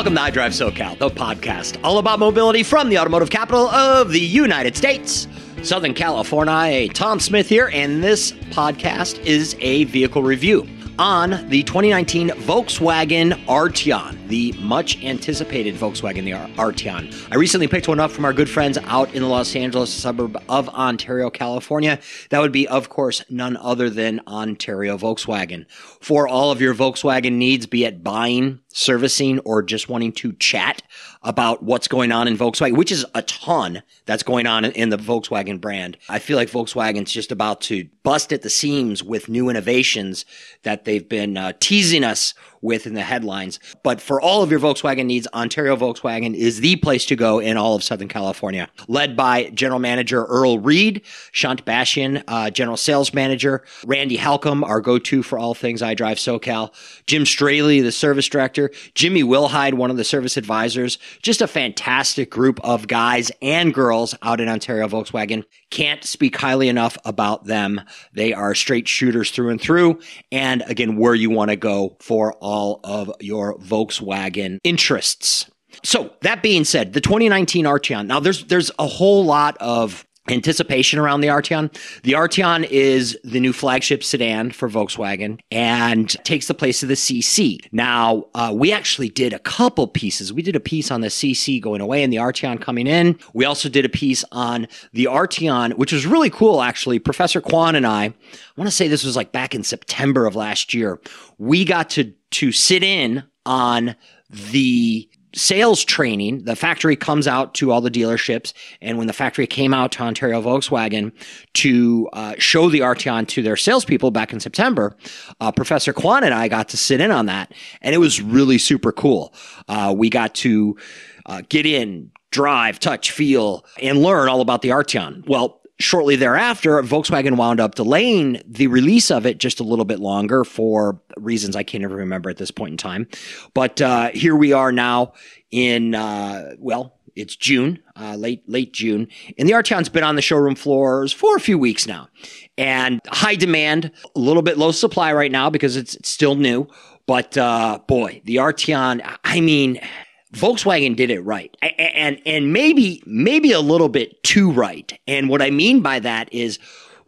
Welcome to iDrive SoCal, the podcast all about mobility from the automotive capital of the United States, Southern California. Tom Smith here, and this podcast is a vehicle review on the 2019 Volkswagen Arteon, the much anticipated Volkswagen the Arteon. I recently picked one up from our good friends out in the Los Angeles suburb of Ontario, California. That would be, of course, none other than Ontario Volkswagen. For all of your Volkswagen needs, be it buying, servicing, or just wanting to chat about what's going on in Volkswagen, which is a ton that's going on in the Volkswagen brand. I feel like Volkswagen's just about to bust at the seams with new innovations that they've been uh, teasing us with in the headlines. But for all of your Volkswagen needs, Ontario Volkswagen is the place to go in all of Southern California. Led by General Manager Earl Reed, Shant Bashian, uh, General Sales Manager, Randy Halcomb, our go-to for all things iDrive SoCal, Jim Straley, the Service Director, Jimmy Wilhide, one of the Service Advisors. Just a fantastic group of guys and girls out in Ontario Volkswagen. Can't speak highly enough about them. They are straight shooters through and through. And again, where you want to go for all of your Volkswagen interests. So that being said, the 2019 Arteon. Now there's there's a whole lot of anticipation around the Arteon. The Arteon is the new flagship sedan for Volkswagen and takes the place of the CC. Now, uh, we actually did a couple pieces. We did a piece on the CC going away and the Arteon coming in. We also did a piece on the Arteon, which was really cool, actually. Professor Kwan and I, I want to say this was like back in September of last year. We got to, to sit in on the sales training, the factory comes out to all the dealerships. And when the factory came out to Ontario Volkswagen to uh, show the Arteon to their salespeople back in September, uh, Professor Kwan and I got to sit in on that. And it was really super cool. Uh, we got to uh, get in, drive, touch, feel, and learn all about the Arteon. Well, shortly thereafter, Volkswagen wound up delaying the release of it just a little bit longer for reasons I can't even remember at this point in time. But uh, here we are now in, uh, well, it's June, uh, late late June, and the Arteon's been on the showroom floors for a few weeks now, and high demand, a little bit low supply right now because it's, it's still new. But uh, boy, the Arteon, I mean Volkswagen did it right. And, and maybe, maybe a little bit too right. And what I mean by that is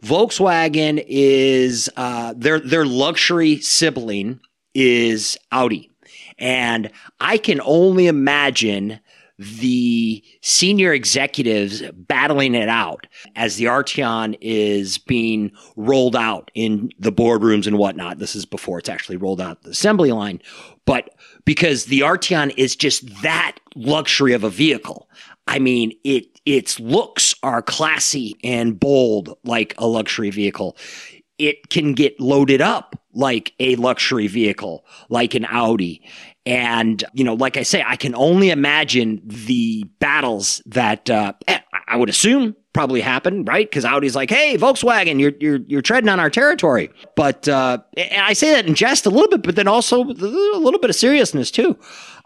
Volkswagen is, uh, their, their luxury sibling is Audi. And I can only imagine the senior executives battling it out as the Arteon is being rolled out in the boardrooms and whatnot. This is before it's actually rolled out the assembly line. But because the Arteon is just that luxury of a vehicle. I mean, it its looks are classy and bold like a luxury vehicle. It can get loaded up like a luxury vehicle, like an Audi. And, you know, like I say, I can only imagine the battles that uh, eh, I would assume probably happen, right? Because Audi's like, "Hey, Volkswagen, you're you're you're treading on our territory." But uh, I say that in jest a little bit, but then also a little bit of seriousness too.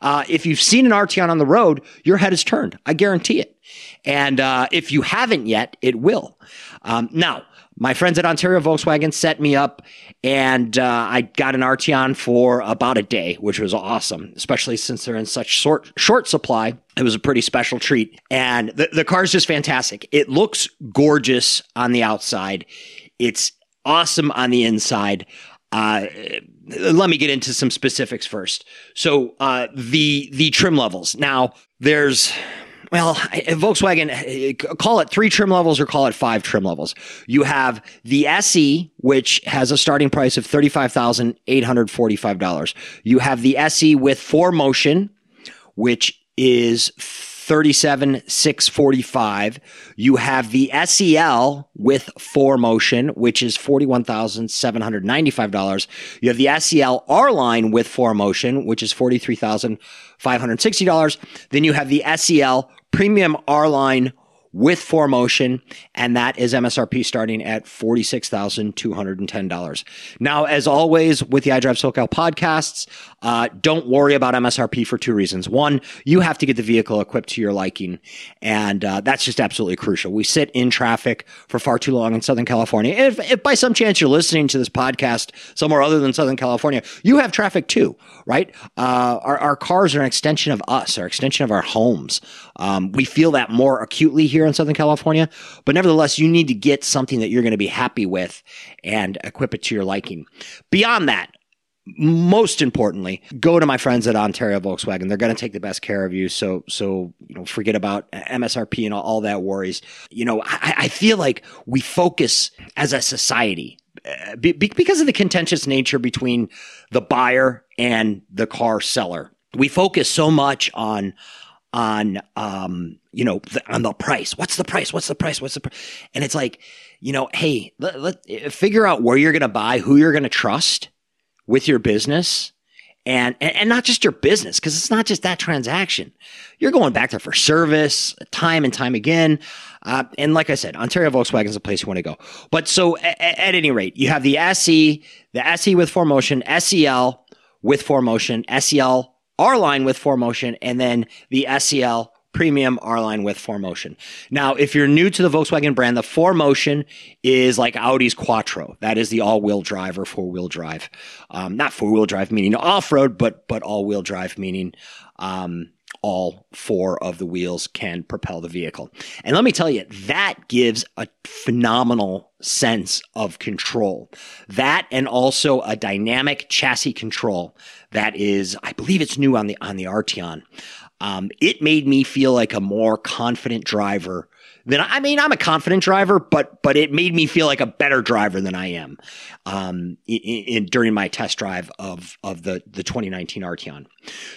Uh, if you've seen an Arteon on the road, your head is turned. I guarantee it. And uh, if you haven't yet, it will. Um, now, my friends at Ontario Volkswagen set me up and uh, I got an Arteon for about a day, which was awesome, especially since they're in such short, short supply. It was a pretty special treat. And the, the car is just fantastic. It looks gorgeous on the outside. It's awesome on the inside. Uh, let me get into some specifics first. So, uh, the, the trim levels. Now, there's, well, uh, Volkswagen, uh, call it three trim levels or call it five trim levels. You have the SE, which has a starting price of $35,845. You have the SE with 4Motion, which is 37,645. You have the SEL with 4Motion, which is $41,795. You have the SEL R line with 4Motion, which is $43,560. Then you have the SEL Premium R line with 4Motion, and that is MSRP starting at $46,210. Now, as always with the iDrive SoCal podcasts, uh, don't worry about MSRP for two reasons. One, you have to get the vehicle equipped to your liking, and uh, that's just absolutely crucial. We sit in traffic for far too long in Southern California. If, if by some chance you're listening to this podcast somewhere other than Southern California, you have traffic too, right? Uh, our, our cars are an extension of us, our extension of our homes. Um, we feel that more acutely here in Southern California, but nevertheless, you need to get something that you're going to be happy with and equip it to your liking. Beyond that, most importantly, go to my friends at Ontario Volkswagen. They're going to take the best care of you. So, so you know, forget about MSRP and all, all that worries. You know, I, I, feel like we focus as a society be, because of the contentious nature between the buyer and the car seller. We focus so much on on um you know the, on the price. What's the price? What's the price? What's the price? And it's like you know, hey, let, let figure out where you're going to buy, who you're going to trust with your business and, and, and not just your business, because it's not just that transaction. You're going back there for service time and time again. Uh, and like I said, Ontario Volkswagen is a place you want to go. But so at, at any rate, you have the SE, the SE with 4Motion, SEL with 4Motion, SEL R line with 4Motion, and then the SEL premium R line with 4Motion. Now, if you're new to the Volkswagen brand, the 4Motion is like Audi's Quattro. That is the all-wheel drive or four-wheel drive. Um, not four-wheel drive meaning off-road, but but all-wheel drive meaning um, all four of the wheels can propel the vehicle. And let me tell you, that gives a phenomenal sense of control. That and also a dynamic chassis control that is, I believe it's new on the on the Arteon. Um, it made me feel like a more confident driver than I mean, I'm a confident driver, but but it made me feel like a better driver than I am um, in, in, during my test drive of of the the 2019 Arteon.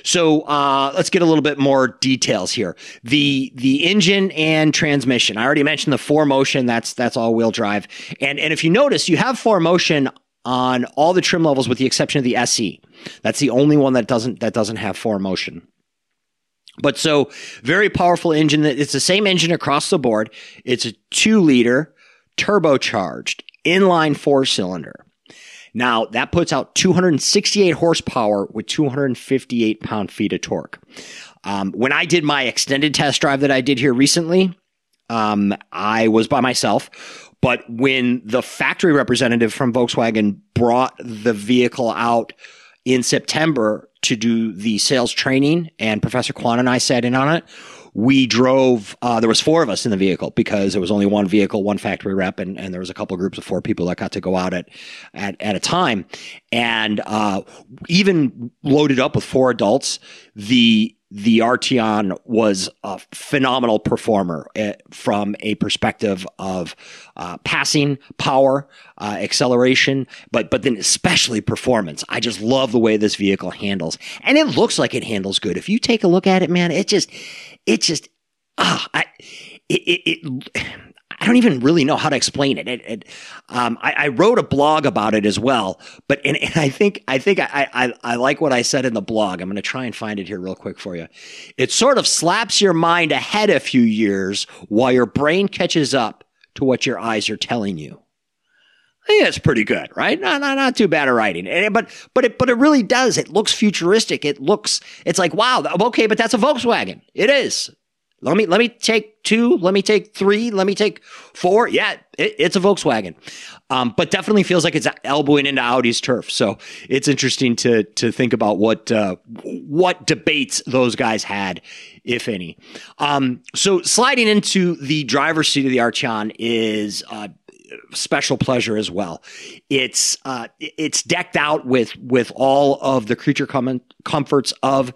So uh, let's get a little bit more details here. The the engine and transmission. I already mentioned the 4Motion. That's that's all wheel drive. And and if you notice, you have 4Motion on all the trim levels with the exception of the SE. That's the only one that doesn't that doesn't have 4Motion. But so very powerful engine. that It's the same engine across the board. It's a two liter turbocharged inline four cylinder. Now that puts out 268 horsepower with 258 pound feet of torque. Um, when I did my extended test drive that I did here recently, um, I was by myself. But when the factory representative from Volkswagen brought the vehicle out in September to do the sales training, and Professor Kwan and I sat in on it. We drove. Uh, there was four of us in the vehicle because there was only one vehicle, one factory rep, and, and there was a couple groups of four people that got to go out at at, at a time. And uh, even loaded up with four adults, the the Arteon was a phenomenal performer uh, from a perspective of uh, passing, power, uh, acceleration, but but then especially performance. I just love the way this vehicle handles, and it looks like it handles good. If you take a look at it, man, it just it just ah, I it, it, it I don't even really know how to explain it. it, it um, I, I, wrote a blog about it as well, but and, and I think I think I, I, I like what I said in the blog. I'm going to try and find it here real quick for you. It sort of slaps your mind ahead a few years while your brain catches up to what your eyes are telling you. I think that's pretty good, right? Not, not, not too bad at writing. But, but it, but it really does. It looks futuristic. It looks, it's like, wow, okay, but that's a Volkswagen. It is. Let me let me take two. Let me take three. Let me take four. Yeah, it, it's a Volkswagen, um, but definitely feels like it's elbowing into Audi's turf. So it's interesting to to think about what uh, what debates those guys had, if any. Um, so sliding into the driver's seat of the Arteon is uh, special pleasure as well. It's uh, it's decked out with with all of the creature com- comforts of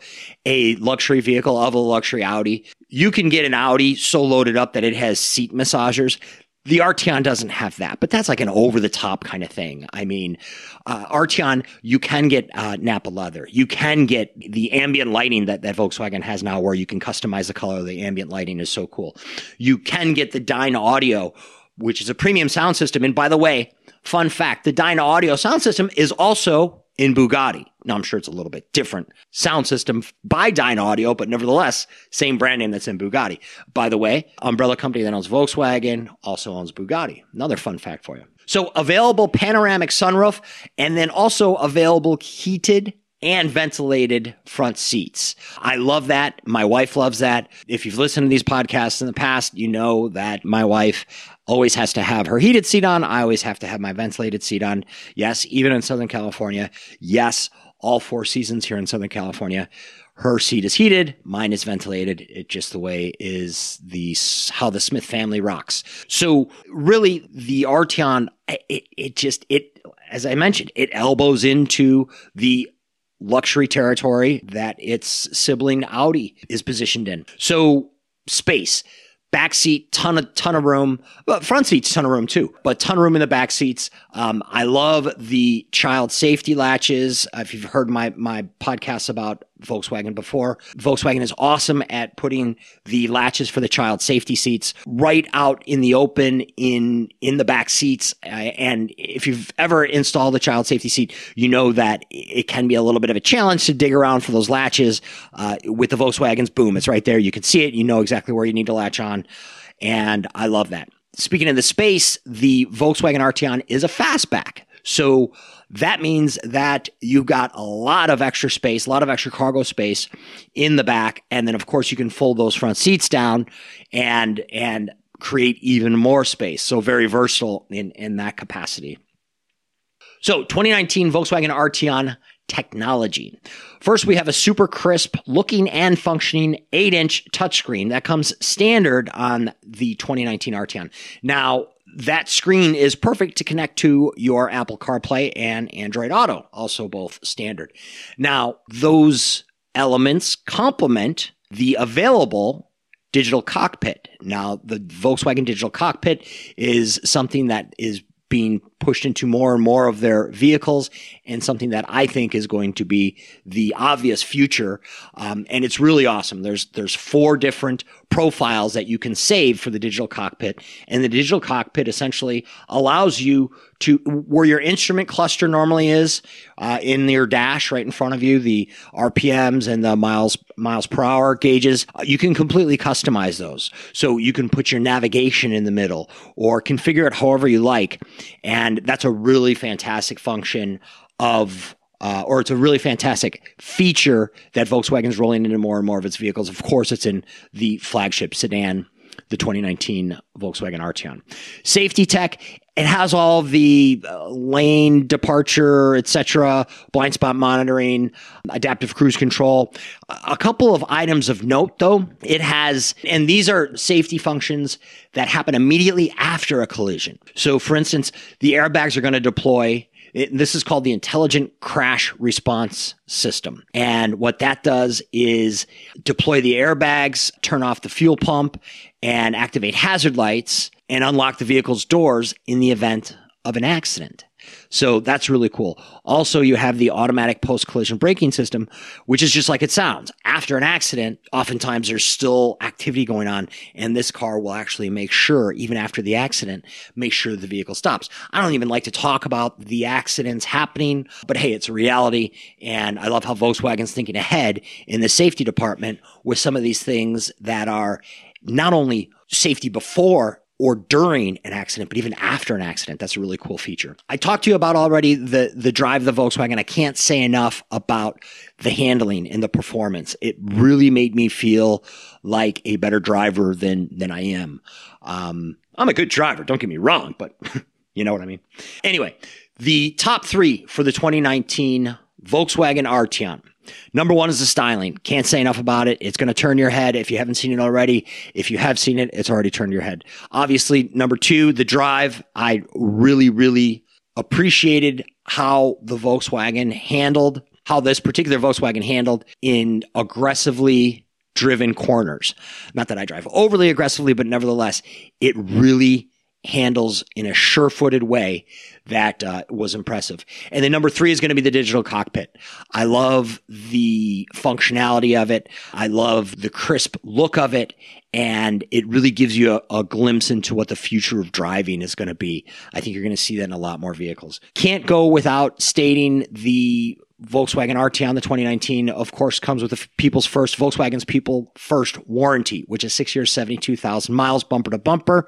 a luxury vehicle of a luxury Audi. You can get an Audi so loaded up that it has seat massagers. The Arteon doesn't have that, but that's like an over the top kind of thing. I mean, uh, Arteon, you can get uh, Nappa leather. You can get the ambient lighting that, that Volkswagen has now where you can customize the color the ambient lighting is so cool. You can get the Dynaudio, which is a premium sound system. And by the way, fun fact the Dynaudio sound system is also in Bugatti. Now, I'm sure it's a little bit different sound system by Dynaudio, but nevertheless, same brand name that's in Bugatti. By the way, umbrella company that owns Volkswagen also owns Bugatti. Another fun fact for you. So available panoramic sunroof and then also available heated and ventilated front seats. I love that. My wife loves that. If you've listened to these podcasts in the past, you know that my wife always has to have her heated seat on. I always have to have my ventilated seat on. Yes, even in Southern California. Yes, all four seasons here in Southern California. Her seat is heated, mine is ventilated. It just the way is the how the Smith family rocks. So really, the Arteon, it, it just it as I mentioned, it elbows into the luxury territory that its sibling Audi is positioned in. So space back seat, ton of ton of room. Well, front seats, ton of room too, but ton of room in the back seats. Um, I love the child safety latches. Uh, if you've heard my my podcast about Volkswagen before, Volkswagen is awesome at putting the latches for the child safety seats right out in the open in in the back seats. Uh, and if you've ever installed a child safety seat, you know that it can be a little bit of a challenge to dig around for those latches. Uh, with the Volkswagens, boom, it's right there. You can see it. You know exactly where you need to latch on. And I love that. Speaking of the space, the Volkswagen Arteon is a fastback. So that means that you've got a lot of extra space, a lot of extra cargo space in the back. And then of course you can fold those front seats down and, and create even more space. So very versatile in, in that capacity. So 2019 Volkswagen Arteon technology. First, we have a super crisp looking and functioning 8 inch touchscreen that comes standard on the 2019 Arteon. Now, that screen is perfect to connect to your Apple CarPlay and Android Auto, also both standard. Now, those elements complement the available digital cockpit. Now, the Volkswagen digital cockpit is something that is being pushed into more and more of their vehicles and something that I think is going to be the obvious future. Um, and it's really awesome. There's, there's four different profiles that you can save for the digital cockpit. And the digital cockpit essentially allows you to, where your instrument cluster normally is, uh, in your dash right in front of you, the RPMs and the miles, miles per hour gauges, uh, you can completely customize those. So you can put your navigation in the middle or configure it however you like. And that's a really fantastic function of uh, or it's a really fantastic feature that Volkswagen is rolling into more and more of its vehicles. Of course, it's in the flagship sedan, the 2019 Volkswagen Arteon. Safety tech, it has all the uh, lane departure, etc., blind spot monitoring, adaptive cruise control. A couple of items of note, though, it has, and these are safety functions that happen immediately after a collision. So, for instance, the airbags are going to deploy it, this is called the Intelligent Crash Response System. And what that does is deploy the airbags, turn off the fuel pump, and activate hazard lights and unlock the vehicle's doors in the event of an accident. So that's really cool. Also, you have the automatic post collision braking system, which is just like it sounds. After an accident, oftentimes there's still activity going on, and this car will actually make sure, even after the accident, make sure the vehicle stops. I don't even like to talk about the accidents happening, but hey, it's a reality. And I love how Volkswagen's thinking ahead in the safety department with some of these things that are not only safety before or during an accident, but even after an accident. That's a really cool feature. I talked to you about already the, the drive of the Volkswagen. I can't say enough about the handling and the performance. It really made me feel like a better driver than, than I am. Um, I'm a good driver. Don't get me wrong, but you know what I mean? Anyway, the top three for the 2019 Volkswagen Arteon. Number one is the styling. Can't say enough about it. It's going to turn your head if you haven't seen it already. If you have seen it, it's already turned your head. Obviously, number two, the drive. I really, really appreciated how the Volkswagen handled, how this particular Volkswagen handled in aggressively driven corners. Not that I drive overly aggressively, but nevertheless, it really handles in a sure footed way that uh, was impressive. And then number three is going to be the digital cockpit. I love the functionality of it. I love the crisp look of it. And it really gives you a, a glimpse into what the future of driving is going to be. I think you're going to see that in a lot more vehicles. Can't go without stating the Volkswagen Arteon, the 2019, of course, comes with the people's first Volkswagen's people first warranty, which is six years, 72,000 miles, bumper to bumper.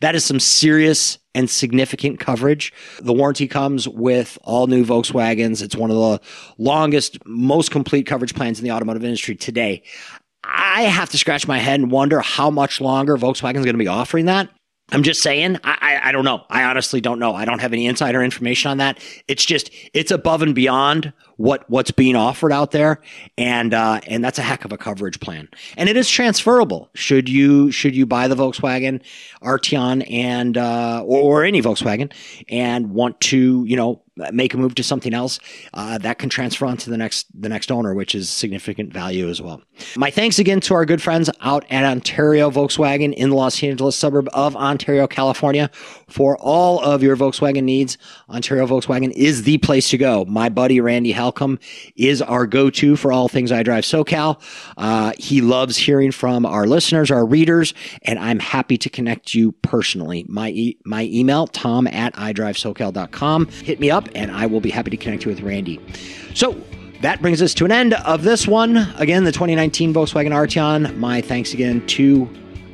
That is some serious and significant coverage. The warranty comes with all new Volkswagens. It's one of the longest, most complete coverage plans in the automotive industry today. I have to scratch my head and wonder how much longer Volkswagen is going to be offering that. I'm just saying, I, I, I don't know. I honestly don't know. I don't have any insider information on that. It's just it's above and beyond what what's being offered out there, and uh, and that's a heck of a coverage plan. And it is transferable. Should you should you buy the Volkswagen Arteon and uh, or, or any Volkswagen and want to you know make a move to something else, uh, that can transfer on to the next the next owner, which is significant value as well. My thanks again to our good friends out at Ontario Volkswagen in the Los Angeles suburb of Ontario, California, for all of your Volkswagen needs. Ontario Volkswagen is the place to go. My buddy Randy Halcomb is our go-to for all things iDrive SoCal. Uh, he loves hearing from our listeners, our readers, and I'm happy to connect you personally. My e- my email tom at idrivesocal.com. Hit me up and I will be happy to connect you with Randy. So that brings us to an end of this one. Again, the 2019 Volkswagen Arteon. My thanks again to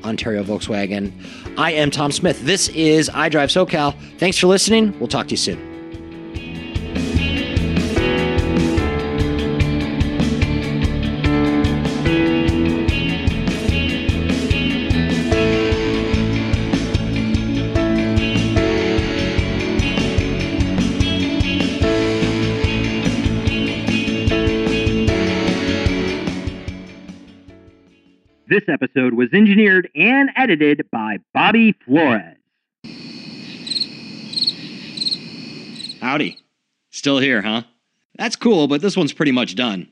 Ontario Volkswagen. I am Tom Smith. This is iDrive SoCal. Thanks for listening. We'll talk to you soon. This episode was engineered and edited by Bobby Flores. Howdy. Still here, huh? That's cool, but this one's pretty much done.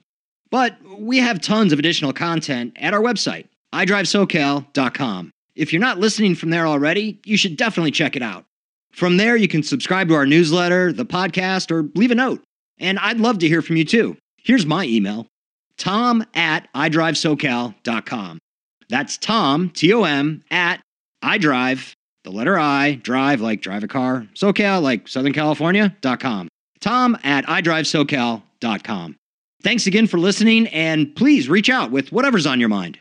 But we have tons of additional content at our website, iDriveSoCal.com. If you're not listening from there already, you should definitely check it out. From there, you can subscribe to our newsletter, the podcast, or leave a note. And I'd love to hear from you too. Here's my email tom at iDriveSoCal.com. That's Tom, T O M, at iDrive, the letter I, drive like drive a car, SoCal like Southern California.com. Tom at iDriveSoCal.com. Thanks again for listening, and please reach out with whatever's on your mind.